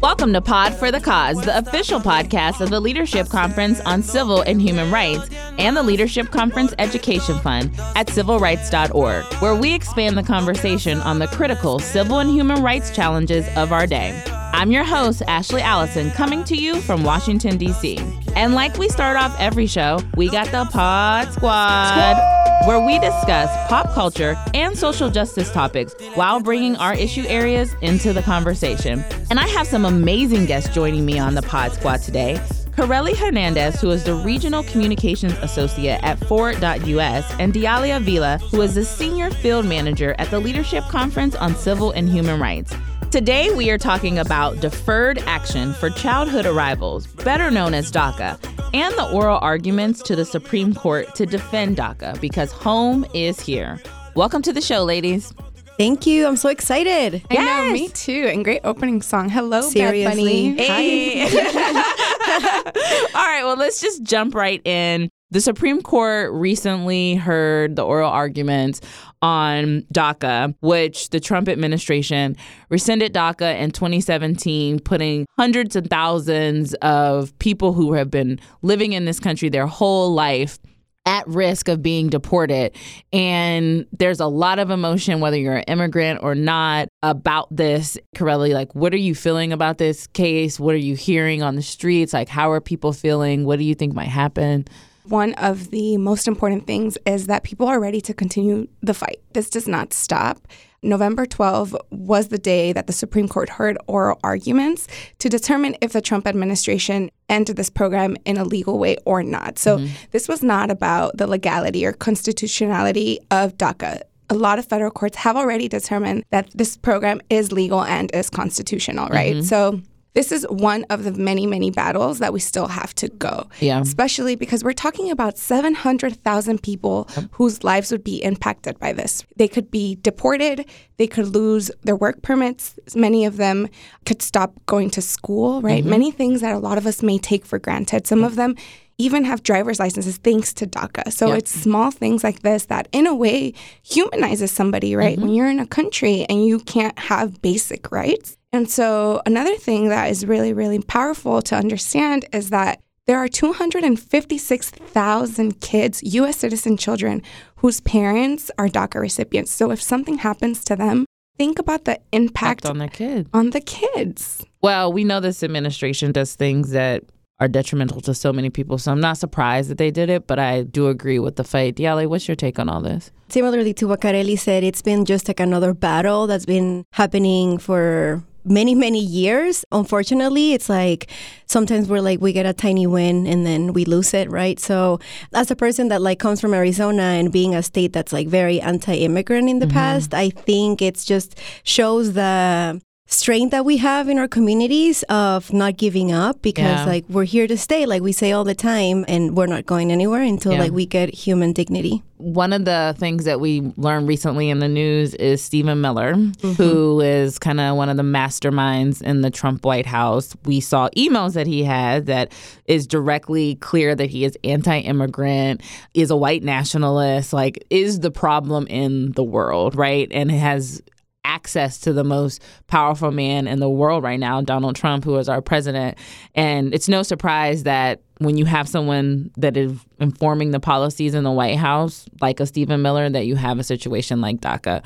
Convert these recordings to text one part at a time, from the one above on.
Welcome to Pod for the Cause, the official podcast of the Leadership Conference on Civil and Human Rights and the Leadership Conference Education Fund at civilrights.org, where we expand the conversation on the critical civil and human rights challenges of our day. I'm your host, Ashley Allison, coming to you from Washington, D.C. And like we start off every show, we got the Pod Squad, where we discuss pop culture and social justice topics while bringing our issue areas into the conversation. And I have some amazing guests joining me on the Pod Squad today. Corelli Hernandez, who is the Regional Communications Associate at Forward.us, and Dialia Vila, who is the Senior Field Manager at the Leadership Conference on Civil and Human Rights. Today, we are talking about deferred action for childhood arrivals, better known as DACA, and the oral arguments to the Supreme Court to defend DACA because home is here. Welcome to the show, ladies. Thank you. I'm so excited. I know, me too. And great opening song. Hello, Seriously. Bad Bunny. Hey. All right, well, let's just jump right in. The Supreme Court recently heard the oral arguments on DACA, which the Trump administration rescinded DACA in 2017, putting hundreds of thousands of people who have been living in this country their whole life at risk of being deported. And there's a lot of emotion, whether you're an immigrant or not, about this. Corelli, like, what are you feeling about this case? What are you hearing on the streets? Like, how are people feeling? What do you think might happen? One of the most important things is that people are ready to continue the fight. This does not stop. November 12 was the day that the Supreme Court heard oral arguments to determine if the Trump administration entered this program in a legal way or not. So mm-hmm. this was not about the legality or constitutionality of DACA. A lot of federal courts have already determined that this program is legal and is constitutional, right? Mm-hmm. So this is one of the many, many battles that we still have to go. Yeah. Especially because we're talking about 700,000 people whose lives would be impacted by this. They could be deported, they could lose their work permits, many of them could stop going to school, right? Mm-hmm. Many things that a lot of us may take for granted. Some of them even have driver's licenses thanks to DACA. So Yep. it's small things like this that, in a way, humanizes somebody, right? Mm-hmm. When you're in a country and you can't have basic rights. And so, another thing that is really, really powerful to understand is that there are 256,000 kids, U.S. citizen children, whose parents are DACA recipients. So, if something happens to them, think about the impact on the kids. on the kids. Well, we know this administration does things that are detrimental to so many people, so I'm not surprised that they did it, but I do agree with the fight. Diale, what's your take on all this? Similarly to what Carelli said, it's been just like another battle that's been happening for many, many years. Unfortunately, it's like sometimes we're like, we get a tiny win and then we lose it, right? So, as a person that like comes from Arizona and being a state that's like very anti immigrant in the mm-hmm. past, I think it's just shows the strength that we have in our communities of not giving up because Yeah. like we're here to stay like we say all the time and we're not going anywhere until Yeah. like we get human dignity One of the things that we learned recently in the news is Stephen Miller, mm-hmm. who is kind of one of the masterminds in the Trump White House. We saw emails that he had that is directly clear that he is anti immigrant, is a white nationalist, like, is the problem in the world, right? And has access to the most powerful man in the world right now, Donald Trump, who is our president. And it's no surprise that when you have someone that is informing the policies in the White House, like a Stephen Miller, that you have a situation like DACA.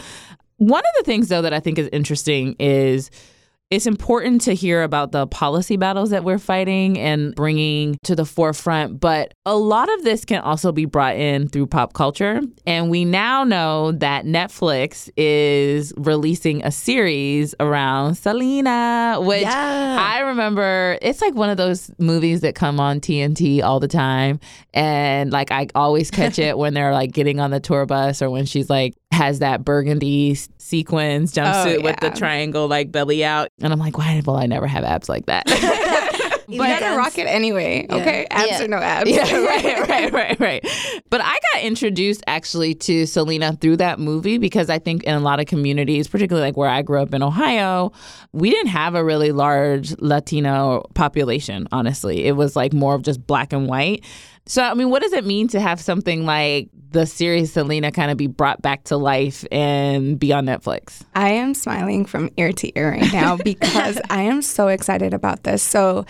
One of the things, though, that I think is interesting is it's important to hear about the policy battles that we're fighting and bringing to the forefront. But a lot of this can also be brought in through pop culture. And we now know that Netflix is releasing a series around Selena, which Yeah. I remember it's like one of those movies that come on TNT all the time. And like I always catch it when they're like getting on the tour bus or when she's like has that burgundy sequins jumpsuit oh, with the triangle like belly out. And I'm like, why will I never have abs like that? You gotta rock it anyway, okay? Abs Yeah. or no abs. Yeah, right, right, right, right. But I got introduced actually to Selena through that movie because I think in a lot of communities, particularly like where I grew up in Ohio, we didn't have a really large Latino population, honestly. It was like more of just black and white. So, I mean, what does it mean to have something like the series Selena kind of be brought back to life and be on Netflix? I am smiling from ear to ear right now because I am so excited about this. So,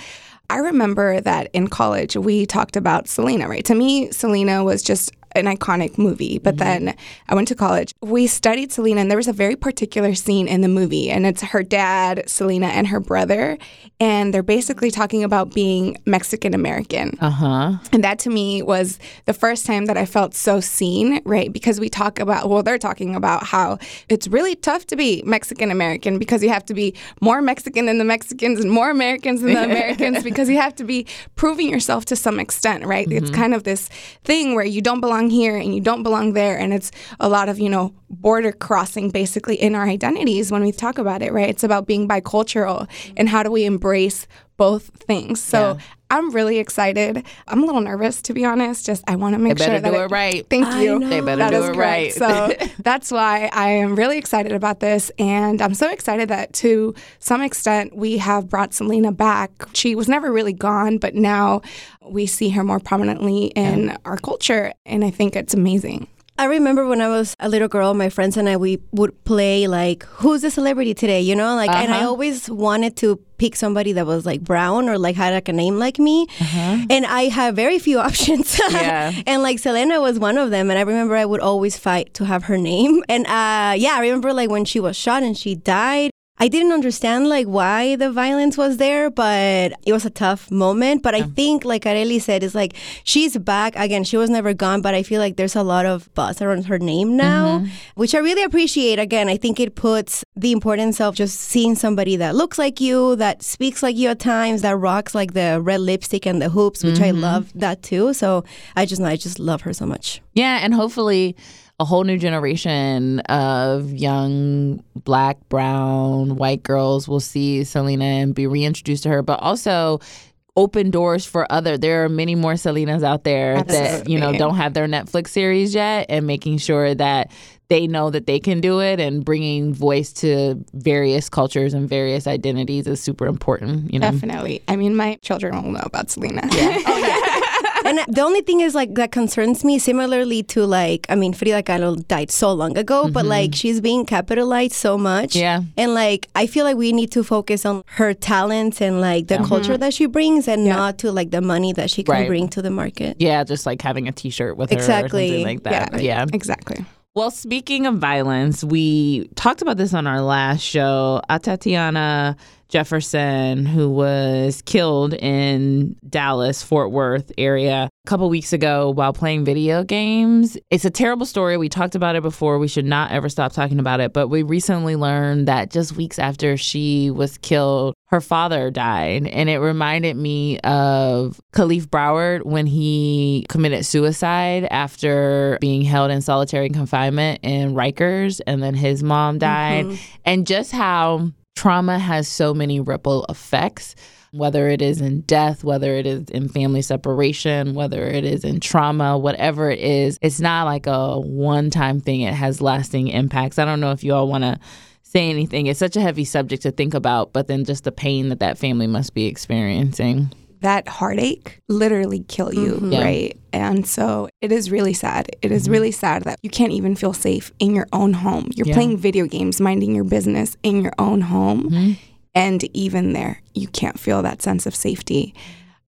I remember that in college we talked about Selena, right? To me, Selena was just an iconic movie. But mm-hmm. then I went to college. We studied Selena, and there was a very particular scene in the movie, and it's her dad, Selena, and her brother, and they're basically talking about being Mexican American. Uh huh. And that to me was the first time that I felt so seen, right? Because we talk about, well, they're talking about how it's really tough to be Mexican American because you have to be more Mexican than the Mexicans and more Americans than the Americans because you have to be proving yourself to some extent, right? Mm-hmm. It's kind of this thing where you don't belong here and you don't belong there. And it's a lot of, you know, border crossing basically in our identities when we talk about it, right? It's about being bicultural and how do we embrace both things. So yeah. I'm really excited. I'm a little nervous to be honest. Just I want to make they sure that do it, it right. Thank you. They better that do it right. so that's why I am really excited about this, and I'm so excited that to some extent we have brought Selena back. She was never really gone, but now we see her more prominently in yeah. our culture, and I think it's amazing. I remember when I was a little girl, my friends and I we would play like who's the celebrity today, you know? Like uh-huh. and I uh-huh. always wanted to pick somebody that was like brown or like had like a name like me. Uh-huh. And I had very few options. yeah. and like Selena was one of them and I remember I would always fight to have her name. And uh yeah, I remember like when she was shot and she died I didn't understand like why the violence was there, but it was a tough moment. But I think, like Arely said, it's like she's back again. She was never gone, but I feel like there's a lot of buzz around her name now, mm-hmm. which I really appreciate. Again, I think it puts the importance of just seeing somebody that looks like you, that speaks like you at times, that rocks like the red lipstick and the hoops, which mm-hmm. I love that too. So I just, I just love her so much. Yeah, and hopefully a whole new generation of young black, brown, white girls will see Selena and be reintroduced to her, but also open doors for other there are many more selenas out there Absolutely. that you know don't have their netflix series yet and making sure that they know that they can do it and bringing voice to various cultures and various identities is super important you know definitely i mean my children will know about selena yeah. oh, yeah and the only thing is like that concerns me similarly to like I mean Frida Kahlo died so long ago, mm-hmm. but like she's being capitalized so much. Yeah. And like I feel like we need to focus on her talents and like the yeah. culture mm-hmm. that she brings and yeah. not to like the money that she can right. bring to the market. Yeah, just like having a t shirt with exactly. her or something like that. Yeah. yeah. Exactly. Well, speaking of violence, we talked about this on our last show. Atatiana Jefferson, who was killed in Dallas, Fort Worth area a couple weeks ago while playing video games. It's a terrible story. We talked about it before. We should not ever stop talking about it. But we recently learned that just weeks after she was killed, her father died. And it reminded me of Kalief Browder when he committed suicide after being held in solitary confinement in Rikers. And then his mom died. Mm-hmm. And just how trauma has so many ripple effects, whether it is in death, whether it is in family separation, whether it is in trauma, whatever it is. It's not like a one time thing, it has lasting impacts. I don't know if you all want to say anything. It's such a heavy subject to think about, but then just the pain that that family must be experiencing that heartache literally kill you, mm-hmm. right? And so it is really sad. It is mm-hmm. really sad that you can't even feel safe in your own home. You're yeah. playing video games, minding your business in your own home. Mm-hmm. And even there, you can't feel that sense of safety.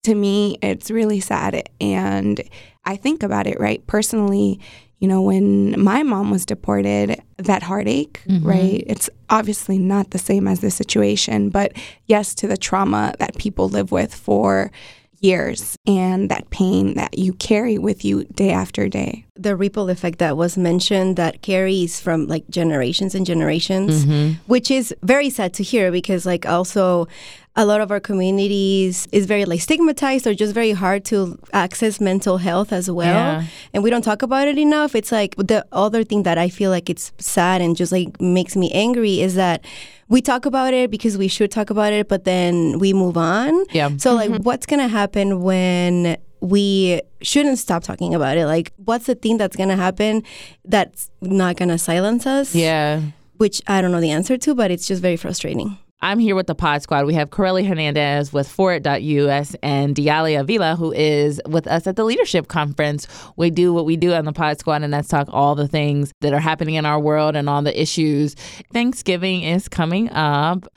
To me, it's really sad. And I think about it, right? Personally, you know, when my mom was deported, that heartache, mm-hmm. right? It's obviously not the same as the situation, but yes, to the trauma that people live with for years and that pain that you carry with you day after day. The ripple effect that was mentioned that carries from like generations and generations, mm-hmm. which is very sad to hear because like also a lot of our communities is very like stigmatized or just very hard to access mental health as well. Yeah. And we don't talk about it enough. It's like the other thing that I feel like it's sad and just like makes me angry is that we talk about it because we should talk about it, but then we move on. Yeah. So like mm-hmm. what's gonna happen when we shouldn't stop talking about it? Like what's the thing that's gonna happen that's not gonna silence us? Yeah. Which I don't know the answer to, but it's just very frustrating. I'm here with the Pod Squad. We have Corelli Hernandez with Forward.us and Diali Avila, who is with us at the Leadership Conference. We do what we do on the Pod Squad, and that's talk all the things that are happening in our world and all the issues. Thanksgiving is coming up.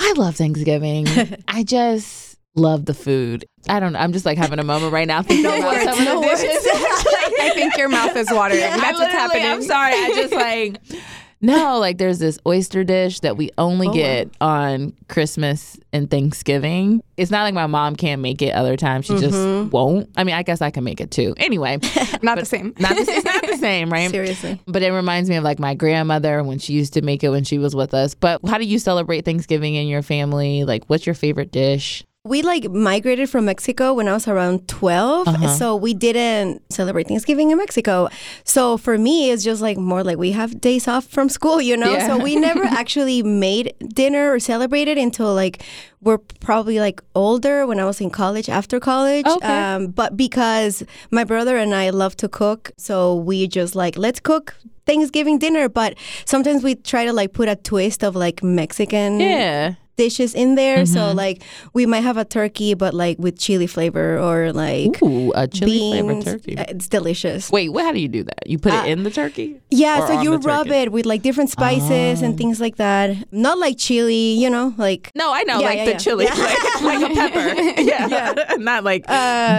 I love Thanksgiving. I just love the food. I don't know. I'm just like having a moment right now thinking No about words, some of no the words. I think your mouth is watering. I That's what's happening. I'm sorry. I just like no, like there's this oyster dish that we only Oh, get on Christmas and Thanksgiving. It's not like my mom can't make it other times. She just mm-hmm. won't. I mean, I guess I can make it too. Anyway, Not the same. not the, it's not the same, right? Seriously. But it reminds me of like my grandmother when she used to make it when she was with us. But how do you celebrate Thanksgiving in your family? Like, what's your favorite dish? We like migrated from Mexico when I was around 12. Uh-huh. So we didn't celebrate Thanksgiving in Mexico. So for me, it's just like more like we have days off from school, you know? Yeah. So we never actually made dinner or celebrated until like we're probably like older when I was in college, after college. Okay. Um, but because my brother and I love to cook, so we just like, let's cook Thanksgiving dinner. But sometimes we try to like put a twist of like Mexican Yeah. Dishes in there. So Mm-hmm. like we might have a turkey, but like with chili flavor or like Ooh, a chili flavored turkey. Uh, It's delicious. Wait, what? How do you do that? You put Uh, it in the turkey? Yeah, so you rub turkey? it with like different spices and things like that. Not like chili, you know, like No, I know, Yeah, like yeah, the yeah. chili, like, like a pepper. Yeah, not like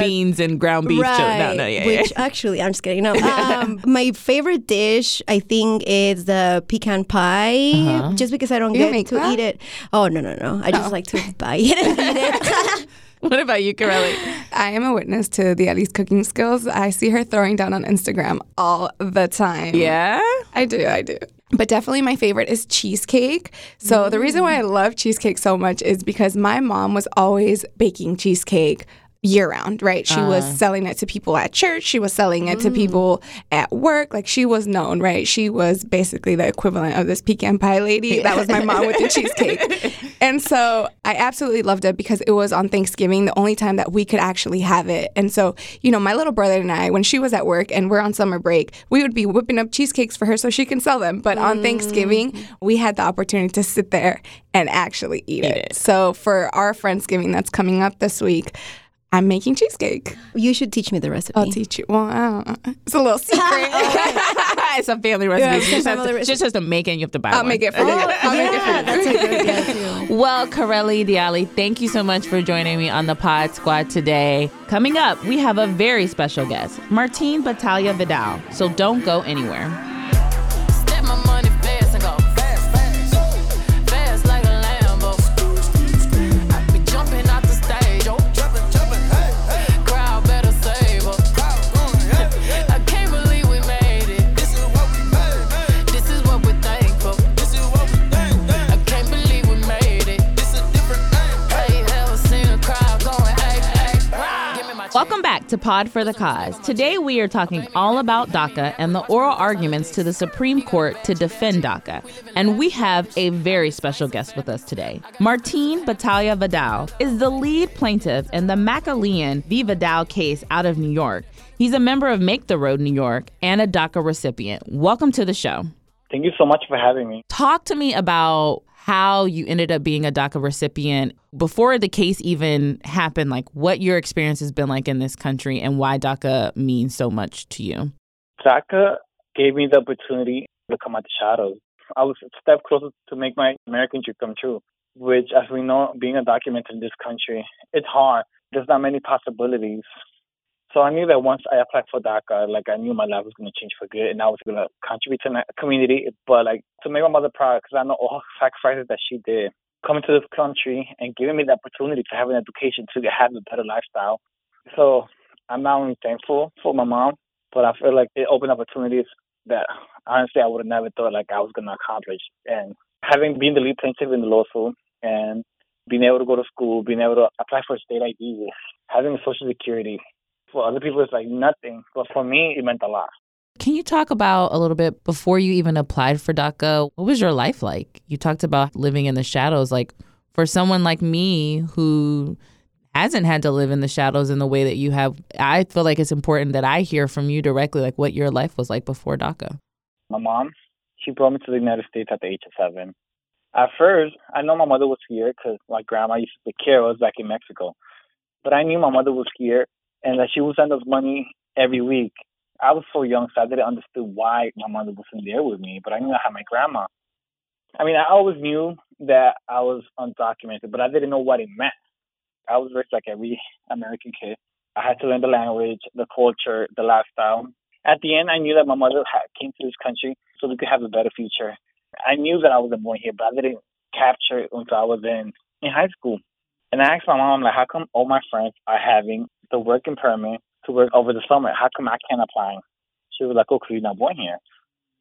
beans and ground beef chili. No, no, yeah, yeah. Which actually, I'm just kidding. No, um, my favorite dish, I think, is the pecan pie. Uh-huh. Just because I don't You get to that? eat it. Oh no, no, no! I just oh. like to buy it and eat it. What about you, Corelli? I am a witness to the Ellie's cooking skills. I see her throwing down on Instagram all the time. Yeah. I do, I do. But definitely my favorite is cheesecake. So the reason why I love cheesecake so much is because my mom was always baking cheesecake year round, right? She was ah. selling it to people at church, she was selling it to mm. people at work. Like she was known, right? She was basically the equivalent of this pecan pie lady. That was my mom with the cheesecake. And so I absolutely loved it because it was on Thanksgiving, the only time that we could actually have it. And so, you know, my little brother and I, when she was at work and we're on summer break, we would be whipping up cheesecakes for her so she can sell them. But on mm. Thanksgiving, we had the opportunity to sit there and actually eat, it. it. So for our Friendsgiving that's coming up this week, I'm making cheesecake. you should teach me the recipe. I'll teach you. Well, I don't, it's a little secret. it's a family recipe. a just, has family to, just has to make it and you have to buy it. I'll one. make it for you. I'll make it for you. that's a good idea too. Well, Corelli Diali, thank you so much for joining me on the Pod Squad today. Coming up, we have a very special guest, Martín Batalla Vidal. So don't go anywhere. Welcome back to Pod for the Cause. Today we are talking all about DACA and the oral arguments to the Supreme Court to defend DACA. And we have a very special guest with us today. Martín Batalla Vidal is the lead plaintiff in the McAleenan v. Vidal case out of New York. He's a member of Make the Road New York and a DACA recipient. Welcome to the show. Thank you so much for having me. Talk to me about how you ended up being a DACA recipient before the case even happened, like what your experience has been like in this country and why DACA means so much to you. DACA gave me the opportunity to come out the shadows. I was a step closer to make my American dream come true, which, as we know, being undocumented in this country, it's hard. There's not many possibilities. So I knew that once I applied for DACA, uh, like I knew my life was going to change for good, and I was going to contribute to my community. But like to make my mother proud, because I know all the sacrifices that she did coming to this country and giving me the opportunity to have an education to have a better lifestyle. So I'm not only thankful for my mom, but I feel like it opened opportunities that honestly I would have never thought like I was going to accomplish. And having been the lead plaintiff in the lawsuit and being able to go to school, being able to apply for state ID, having social security, for other people it's like nothing, but for me it meant a lot. Can you talk about a little bit before you even applied for DACA? What was your life like? You talked about living in the shadows. Like for someone like me who hasn't had to live in the shadows in the way that you have, I feel like it's important that I hear from you directly, like what your life was like before DACA. My mom, she brought me to the United States at the age of seven. At first, I know my mother was here because my grandma used to take care of us back in Mexico. But I knew my mother was here and that she would send us money every week. I was so young, so I didn't understand why my mother wasn't there with me. But I knew I had my grandma. I mean, I always knew that I was undocumented, but I didn't know what it meant. I was raised like every American kid. I had to learn the language, the culture, the lifestyle. At the end, I knew that my mother came to this country so we could have a better future. I knew that I wasn't born here, but I didn't capture it until I was in, in high school. And I asked my mom, like, how come all my friends are having the working permit to work over the summer? How come I can't apply? She was like, oh, because you're not born here.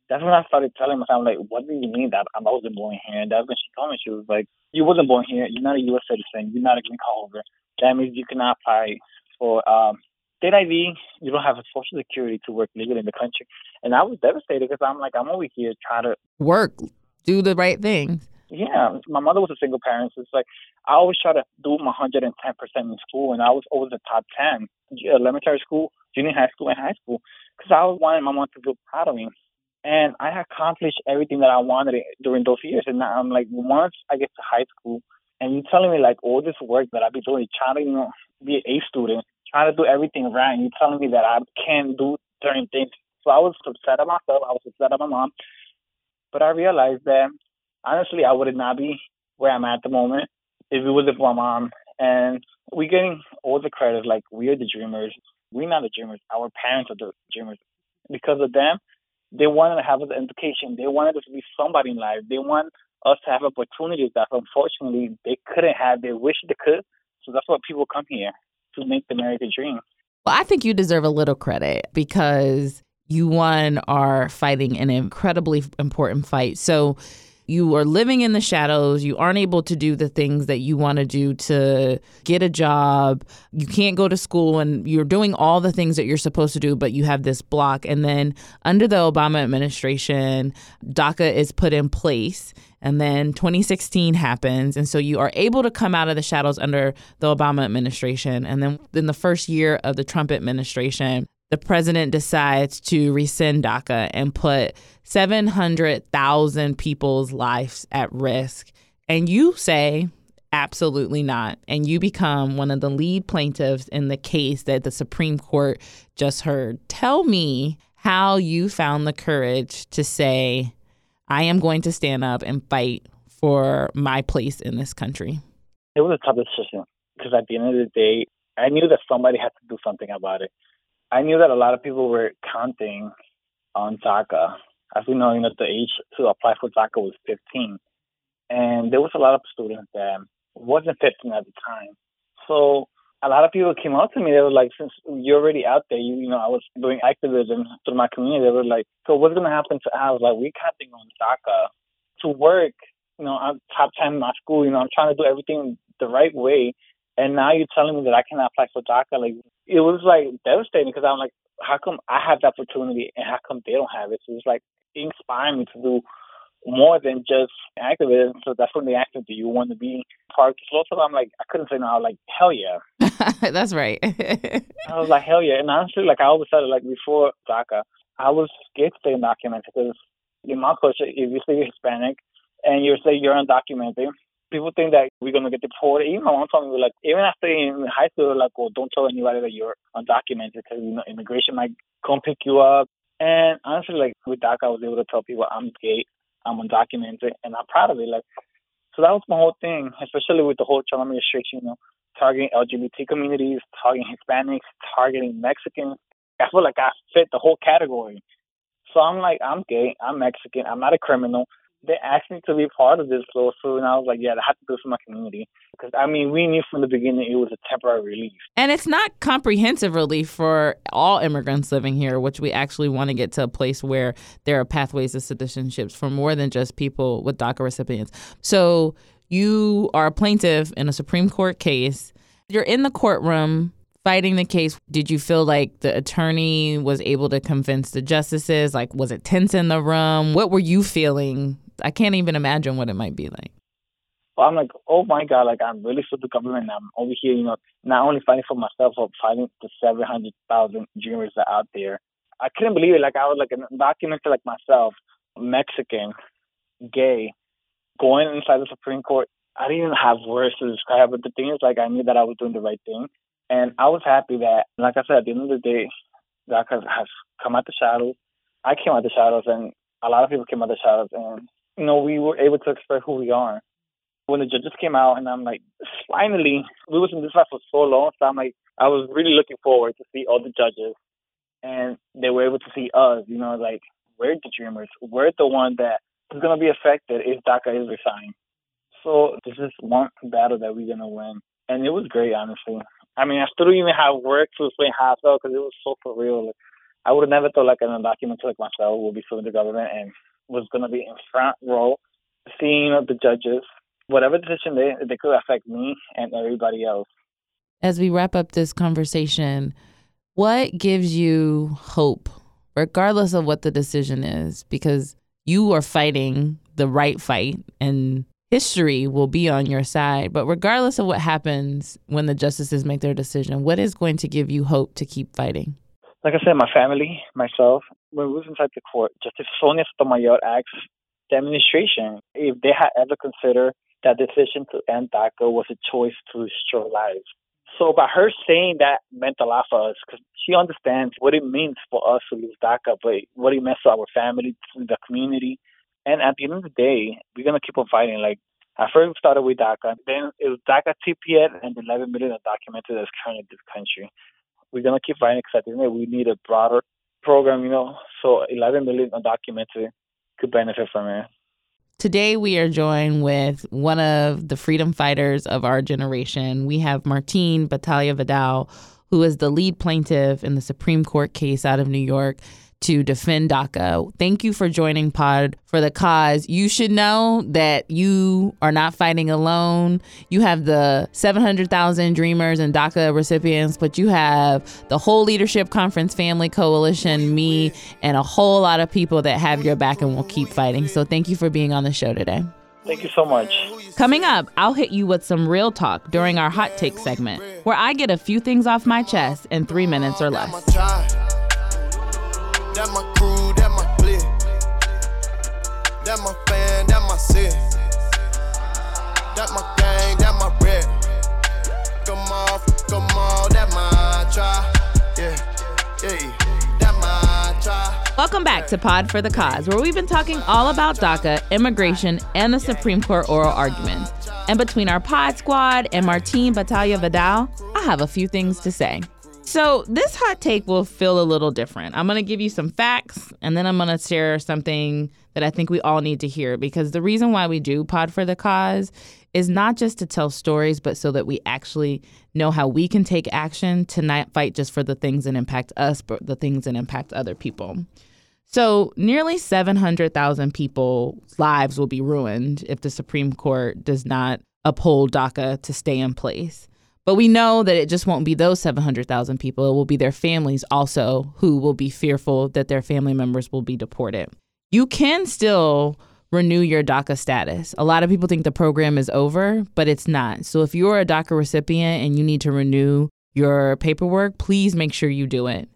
That's when I started telling myself, like, what do you mean that I wasn't born here? And that's when she told me, she was like, you wasn't born here. You're not a U.S. citizen. You're not a green card holder. That means you cannot apply for um, state ID. You don't have a social security to work legally in the country. And I was devastated because I'm like, I'm over here trying to Work, do the right thing. Yeah, my mother was a single parent. So it's like I always try to do my 110% in school, and I was always the top 10, elementary school, junior high school, and high school, because I was wanting my mom to feel proud of me. And I accomplished everything that I wanted during those years. And now I'm like, once I get to high school, and you're telling me like all this work that I've been doing, trying to you know be an A student, trying to do everything right, and you're telling me that I can't do certain things. So I was upset at myself. I was upset at my mom. But I realized that honestly, I would not be where I'm at the moment if it wasn't for my mom. And we're getting all the credit, like we're the dreamers. We're not the dreamers. Our parents are the dreamers. Because of them, they wanted to have an education. They wanted us to be somebody in life. They want us to have opportunities that unfortunately they couldn't have. They wish they could. So that's why people come here to make the American dream. Well, I think you deserve a little credit because you one are fighting an incredibly important fight. So you are living in the shadows. You aren't able to do the things that you want to do to get a job. You can't go to school and you're doing all the things that you're supposed to do, but you have this block. And then under the Obama administration, DACA is put in place. And then 2016 happens. And so you are able to come out of the shadows under the Obama administration. And then in the first year of the Trump administration, the president decides to rescind DACA and put 700,000 people's lives at risk. And you say, absolutely not. And you become one of the lead plaintiffs in the case that the Supreme Court just heard. Tell me how you found the courage to say, I am going to stand up and fight for my place in this country. It was a tough decision because at the end of the day, I knew that somebody had to do something about it. I knew that a lot of people were counting on DACA. As we know, you know, the age to apply for DACA was 15. And there was a lot of students that wasn't 15 at the time. So a lot of people came up to me. They were like, since you're already out there, you, you know, I was doing activism through my community. They were like, so what's going to happen to us? Like, we're counting on DACA to work. You know, I'm top 10 in my school. You know, I'm trying to do everything the right way. And now you're telling me that I cannot apply for DACA. Like, it was like devastating because I'm like, how come I have the opportunity and how come they don't have it? So it's like inspiring me to do more than just activism. So that's when they asked me, do you want to be part of the So I'm like, I couldn't say no. I was like, hell yeah. That's right. I was like, hell yeah. And honestly, like I always said, like before DACA, I was scared to stay undocumented because in my culture, if you say you're Hispanic and you say you're undocumented, people think that we're gonna get deported. Even my mom told me like even after in high school, like, well, don't tell anybody that you're undocumented because you know immigration might come pick you up. And honestly, like with DACA, I was able to tell people I'm gay, I'm undocumented, and I'm proud of it. Like, so that was my whole thing, especially with the whole Trump administration, you know, targeting LGBT communities, targeting Hispanics, targeting Mexicans. I feel like I fit the whole category. So I'm like, I'm gay, I'm Mexican, I'm not a criminal they asked me to be part of this lawsuit, and I was like, yeah, I have to do for my community. Because, I mean, we knew from the beginning it was a temporary relief. And it's not comprehensive relief for all immigrants living here, which we actually want to get to a place where there are pathways to citizenships for more than just people with DACA recipients. So you are a plaintiff in a Supreme Court case. You're in the courtroom fighting the case, did you feel like the attorney was able to convince the justices? Like, was it tense in the room? What were you feeling I can't even imagine what it might be like. Well, I'm like, oh my God, like I'm really for the government. I'm over here, you know, not only fighting for myself, but fighting the 700,000 dreamers that are out there. I couldn't believe it. Like I was like a documented like myself, Mexican, gay, going inside the Supreme Court, I didn't even have words to describe. But the thing is, like, I knew that I was doing the right thing, and I was happy that, like I said, at the end of the day, DACA has come out the shadows. I came out the shadows, and a lot of people came out the shadows, and you know, we were able to express who we are. When the judges came out, and I'm like, finally, we was in this fight for so long, so I'm like, I was really looking forward to see all the judges, and they were able to see us. You know, like we're the dreamers. We're the one that is to be affected if DACA is resigned. So this is one battle that we're to win, and it was great, honestly. I mean, I still don't even have work to explain how felt because it was so for real. Like, I would have never thought like an undocumented like myself would be suing the government and was going to be in front row, seeing the judges, whatever decision they they could affect me and everybody else. As we wrap up this conversation, what gives you hope, regardless of what the decision is? Because you are fighting the right fight and history will be on your side. But regardless of what happens when the justices make their decision, what is going to give you hope to keep fighting? Like I said, my family, myself, when we was inside the court, Justice Sonia Sotomayor asked the administration if they had ever considered that decision to end DACA was a choice to destroy lives. So by her saying that meant a lot for us because she understands what it means for us to lose DACA, but what it meant to our family, to the community. And at the end of the day, we're going to keep on fighting. Like, at first we started with DACA, then it was DACA TPS and the 11 million undocumented that's currently in this country. We're going to keep fighting because at the end we need a broader program, you know, so 11 million undocumented could benefit from it. Today, we are joined with one of the freedom fighters of our generation. We have Martín Batalla Vidal, who is the lead plaintiff in the Supreme Court case out of New York to defend DACA. Thank you for joining Pod for the cause. You should know that you are not fighting alone. You have the 700,000 Dreamers and DACA recipients, but you have the whole Leadership Conference Family Coalition, me, and a whole lot of people that have your back and will keep fighting. So thank you for being on the show today. Thank you so much. Coming up, I'll hit you with some real talk during our hot take segment, where I get a few things off my chest in three minutes or less. That my crew, that my clique. That my fan, that my city. That my gang, that my red. Come on, come on, that my try. Welcome back to Pod for the Cause, where we've been talking all about DACA, immigration, and the Supreme Court oral arguments. And between our Pod Squad and Martín Batalla Vidal, I have a few things to say. So, this hot take will feel a little different. I'm going to give you some facts and then I'm going to share something that I think we all need to hear because the reason why we do Pod for the Cause is not just to tell stories, but so that we actually know how we can take action to not fight just for the things that impact us, but the things that impact other people. So, nearly 700,000 people's lives will be ruined if the Supreme Court does not uphold DACA to stay in place. But we know that it just won't be those 700,000 people. It will be their families also who will be fearful that their family members will be deported. You can still renew your DACA status. A lot of people think the program is over, but it's not. So if you're a DACA recipient and you need to renew your paperwork, please make sure you do it.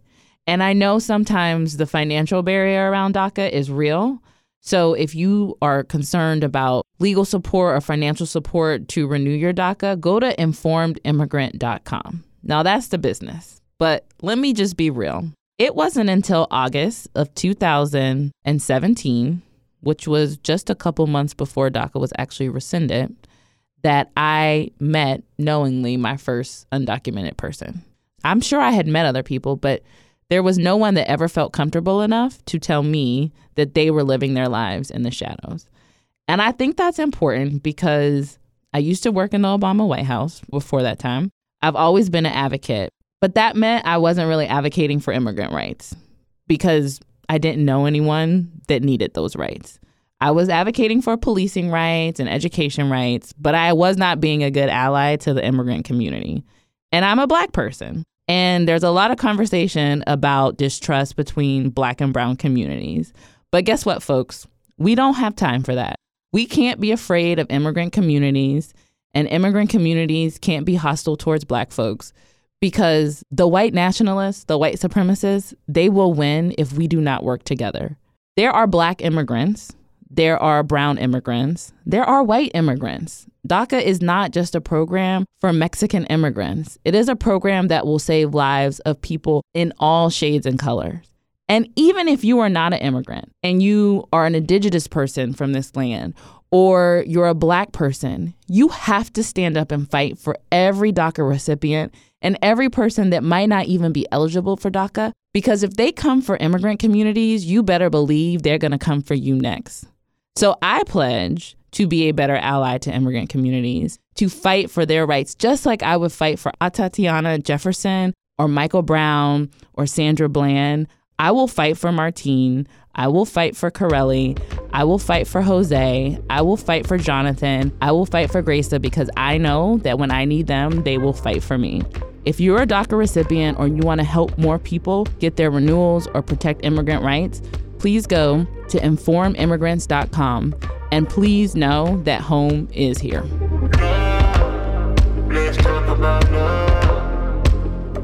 And I know sometimes the financial barrier around DACA is real. So if you are concerned about legal support or financial support to renew your DACA, go to informedimmigrant.com. Now that's the business. But let me just be real. It wasn't until August of 2017, which was just a couple months before DACA was actually rescinded, that I met knowingly my first undocumented person. I'm sure I had met other people, but there was no one that ever felt comfortable enough to tell me that they were living their lives in the shadows. And I think that's important because I used to work in the Obama White House before that time. I've always been an advocate, but that meant I wasn't really advocating for immigrant rights because I didn't know anyone that needed those rights. I was advocating for policing rights and education rights, but I was not being a good ally to the immigrant community. And I'm a black person. And there's a lot of conversation about distrust between black and brown communities. But guess what, folks? We don't have time for that. We can't be afraid of immigrant communities, and immigrant communities can't be hostile towards black folks because the white nationalists, the white supremacists, they will win if we do not work together. There are black immigrants there are brown immigrants, there are white immigrants. DACA is not just a program for Mexican immigrants, it is a program that will save lives of people in all shades and colors. And even if you are not an immigrant and you are an indigenous person from this land, or you're a black person, you have to stand up and fight for every DACA recipient and every person that might not even be eligible for DACA. Because if they come for immigrant communities, you better believe they're going to come for you next. So I pledge to be a better ally to immigrant communities, to fight for their rights, just like I would fight for Atatiana Jefferson or Michael Brown or Sandra Bland. I will fight for Martín. I will fight for Corelli. I will fight for Jose. I will fight for Jonathan. I will fight for Graysa because I know that when I need them, they will fight for me. If you're a DACA recipient or you want to help more people get their renewals or protect immigrant rights, please go to informedimmigrant.com and please know that home is here. Let's talk about love.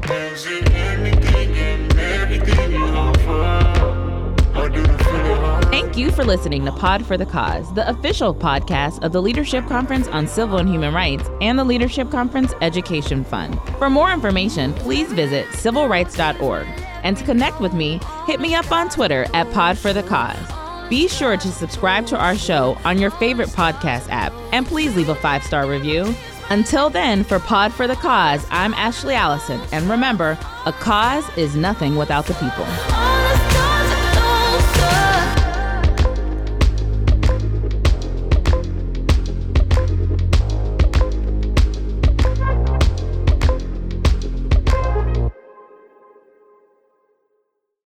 Is it anything and everything you offer? Or do you feel it hard? Thank you for listening to Pod for the Cause, the official podcast of the Leadership Conference on Civil and Human Rights and the Leadership Conference Education Fund. For more information, please visit civilrights.org. And to connect with me, hit me up on Twitter at Pod for the Cause. Be sure to subscribe to our show on your favorite podcast app and please leave a five star review. Until then, for Pod for the Cause, I'm Ashley Allison. And remember, a cause is nothing without the people.